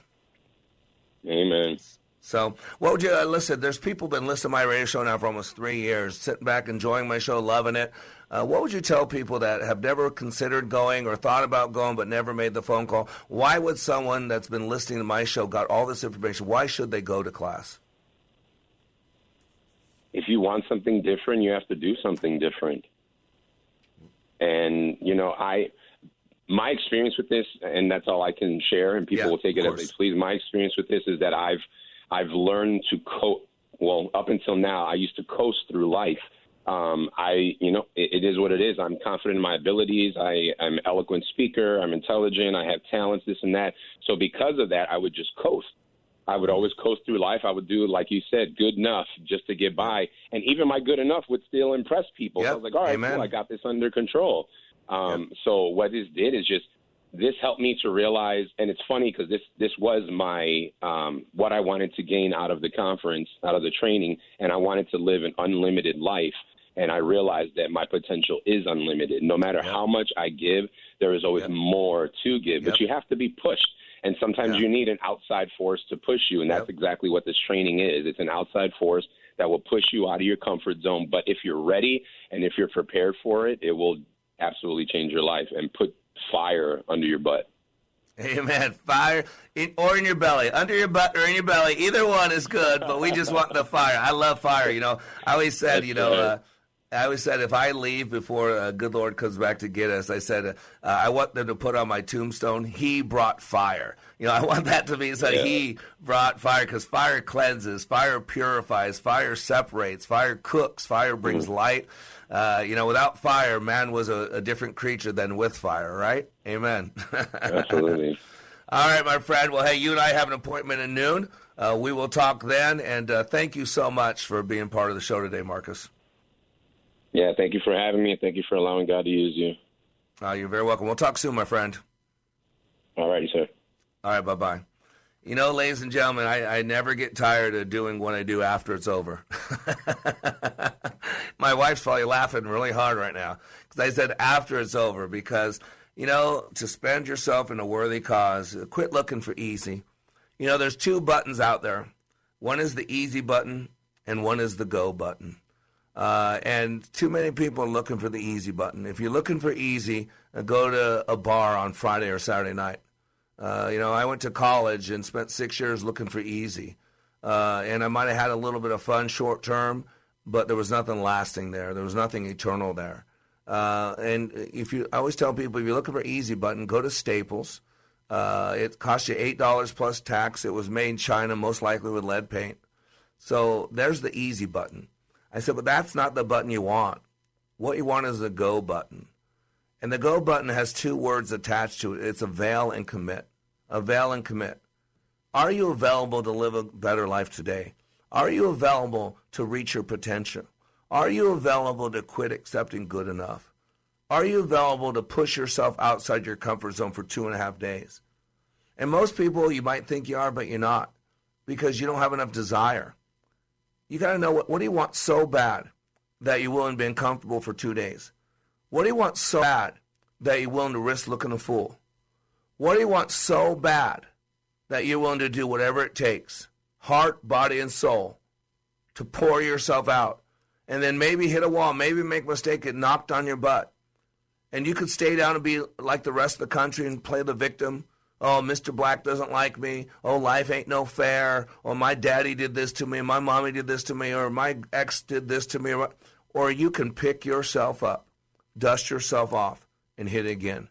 Amen. So, what would you uh, listen? There's people been listening to my radio show now for almost three years, sitting back enjoying my show, loving it. Uh, what would you tell people that have never considered going or thought about going but never made the phone call? Why would someone that's been listening to my show got all this information? Why should they go to class? if you want something different, you have to do something different. And you know, I my experience with this, and that's all I can share, and people Yeah, will take it as they please. My experience with this is that I've I've learned to cope. Well, up until now, I used to coast through life. Um, I, you know, it, it is what it is. I'm confident in my abilities. I, I'm an eloquent speaker. I'm intelligent. I have talents, this and that. So because of that, I would just coast. I would always coast through life. I would do, like you said, good enough just to get by. And even my good enough would still impress people. So I was like, all right, cool, I got this under control. Um, So what this did is just this helped me to realize, and it's funny because this this was my um, what I wanted to gain out of the conference, out of the training, and I wanted to live an unlimited life. And I realized that my potential is unlimited. No matter how much I give, there is always more to give, but you have to be pushed. And sometimes you need an outside force to push you, and that's exactly what this training is. It's an outside force that will push you out of your comfort zone. But if you're ready and if you're prepared for it, it will absolutely change your life and put fire under your butt. Amen. Fire in, or in your belly, under your butt or in your belly. Either one is good, but we just want the fire. I love fire. You know, I always said, That's you know, uh, I always said if I leave before uh, good Lord comes back to get us, I said uh, I want them to put on my tombstone. He brought fire. You know, I want that to be so Yeah. he brought fire because fire cleanses, fire purifies, fire separates, fire cooks, fire brings light. Uh, you know, without fire, man was a, a different creature than with fire. Right? Amen. Absolutely. All right, my friend. Well, hey, you and I have an appointment at noon. Uh, we will talk then. And uh, thank you so much for being part of the show today, Marcus. Yeah, thank you for having me. and Thank you for allowing God to use you. Uh, you're very welcome. We'll talk soon, my friend. All righty, sir. All right, bye bye. You know, ladies and gentlemen, I, I never get tired of doing what I do after it's over. My wife's probably laughing really hard right now because I said after it's over because, you know, to spend yourself in a worthy cause, quit looking for easy. You know, there's two buttons out there one is the easy button, and one is the go button. Uh, and too many people are looking for the easy button. If you're looking for easy, uh, go to a bar on Friday or Saturday night. Uh, you know, I went to college and spent six years looking for easy. Uh, and I might have had a little bit of fun short term, but there was nothing lasting there. There was nothing eternal there. Uh, and if you, I always tell people, if you're looking for easy button, go to Staples. Uh, it cost you eight dollars plus tax. It was made in China, most likely with lead paint. So there's the easy button. I said, but that's not the button you want. What you want is the go button. And the go button has two words attached to it. It's avail and commit. Avail and commit. Are you available to live a better life today? Are you available to reach your potential? Are you available to quit accepting good enough? Are you available to push yourself outside your comfort zone for two and a half days? And most people, you might think you are, but you're not because you don't have enough desire. You got to know what, what do you want so bad that you're willing to be uncomfortable for two days? What do you want so bad that you're willing to risk looking a fool? What do you want so bad that you're willing to do whatever it takes, heart, body, and soul, to pour yourself out and then maybe hit a wall, maybe make a mistake, get knocked on your butt. And you could stay down and be like the rest of the country and play the victim. Oh, Mr. Black doesn't like me. Oh, life ain't no fair. Or my daddy did this to me. My mommy did this to me. Or my ex did this to me. Or you can pick yourself up, dust yourself off, and hit again.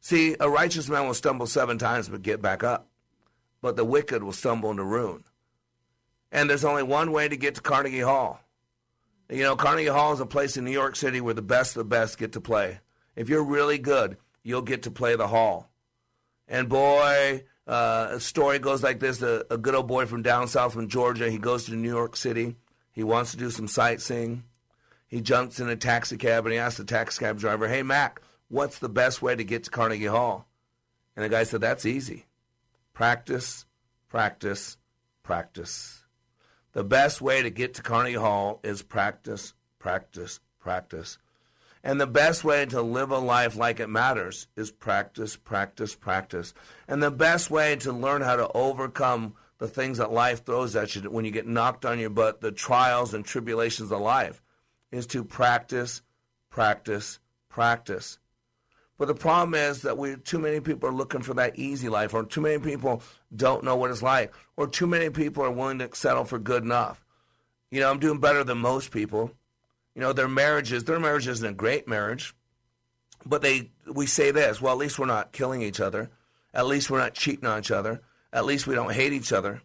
See, a righteous man will stumble seven times but get back up. But the wicked will stumble into ruin. And there's only one way to get to Carnegie Hall you know, Carnegie Hall is a place in New York City where the best of the best get to play. If you're really good, you'll get to play the hall. And boy, uh, a story goes like this: a, a good old boy from down south from Georgia, he goes to New York City. He wants to do some sightseeing. He jumps in a taxi cab and he asks the taxi cab driver, "Hey Mac, what's the best way to get to Carnegie Hall?" And the guy said, "That's easy. Practice, practice, practice." The best way to get to Carnegie Hall is practice, practice, practice. And the best way to live a life like it matters is practice, practice, practice. And the best way to learn how to overcome the things that life throws at you when you get knocked on your butt, the trials and tribulations of life, is to practice, practice, practice. But the problem is that we too many people are looking for that easy life, or too many people don't know what it's like, or too many people are willing to settle for good enough. You know, I'm doing better than most people. You know, their marriages, their marriage isn't a great marriage, but they we say this, well, at least we're not killing each other. At least we're not cheating on each other. At least we don't hate each other.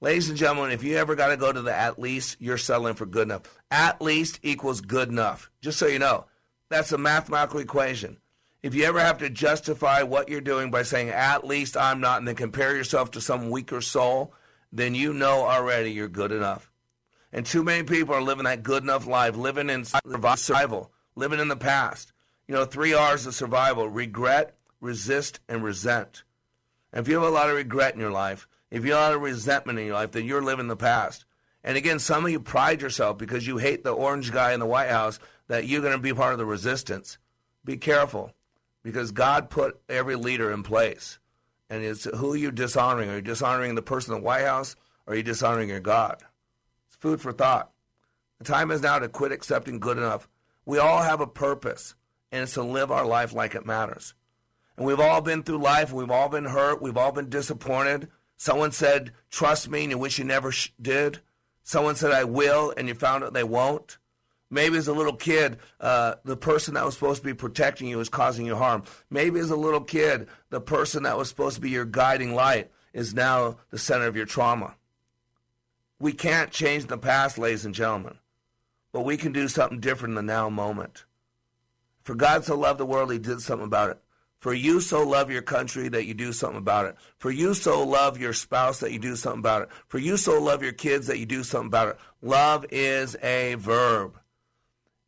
Ladies and gentlemen, if you ever got to go to the at least, you're settling for good enough. At least equals good enough. Just so you know, that's a mathematical equation. If you ever have to justify what you're doing by saying, at least I'm not, and then compare yourself to some weaker soul, then you know already you're good enough. And too many people are living that good enough life, living in survival, living in the past. You know, three R's of survival regret, resist, and resent. And if you have a lot of regret in your life, if you have a lot of resentment in your life, then you're living the past. And again, some of you pride yourself because you hate the orange guy in the White House that you're going to be part of the resistance. Be careful because God put every leader in place. And it's who are you dishonoring? Are you dishonoring the person in the White House or are you dishonoring your God? It's food for thought. The time is now to quit accepting good enough. We all have a purpose, and it's to live our life like it matters. And we've all been through life. We've all been hurt. We've all been disappointed. Someone said, Trust me, and you wish you never sh- did. Someone said, I will, and you found out they won't. Maybe as a little kid, uh, the person that was supposed to be protecting you is causing you harm. Maybe as a little kid, the person that was supposed to be your guiding light is now the center of your trauma. We can't change the past, ladies and gentlemen, but we can do something different in the now moment. For God so loved the world, he did something about it. For you so love your country that you do something about it. For you so love your spouse that you do something about it. For you so love your kids that you do something about it. Love is a verb.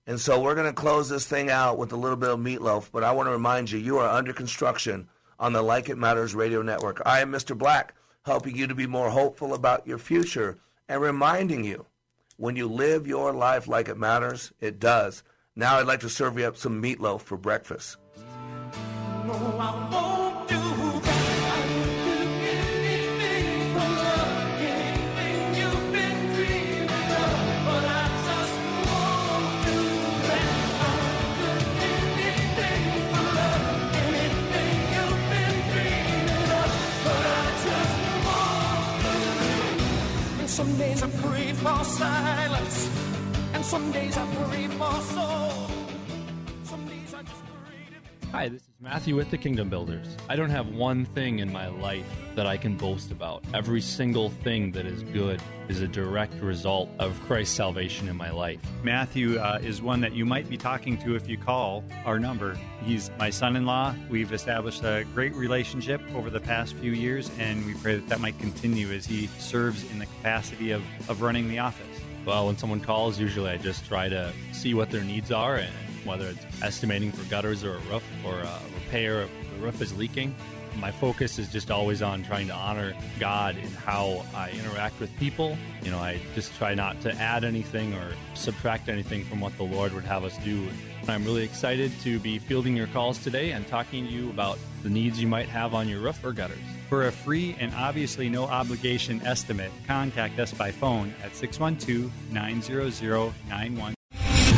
And so we're going to close this thing out with a little bit of meatloaf, but I want to remind you, you are under construction on the Like It Matters radio network. I am Mr. Black, helping you to be more hopeful about your future and reminding you when you live your life like it matters, it does. Now I'd like to serve you up some meatloaf for breakfast. No, days I pray for silence, and some days I pray for soul. Hi, this is Matthew with the Kingdom Builders. I don't have one thing in my life that I can boast about. Every single thing that is good is a direct result of Christ's salvation in my life. Matthew uh, is one that you might be talking to if you call our number. He's my son in law. We've established a great relationship over the past few years, and we pray that that might continue as he serves in the capacity of, of running the office. Well, when someone calls, usually I just try to see what their needs are and whether it's estimating for gutters or a roof or a repair if the roof is leaking. My focus is just always on trying to honor God in how I interact with people. You know, I just try not to add anything or subtract anything from what the Lord would have us do. I'm really excited to be fielding your calls today and talking to you about the needs you might have on your roof or gutters. For a free and obviously no obligation estimate, contact us by phone at 612 900 91.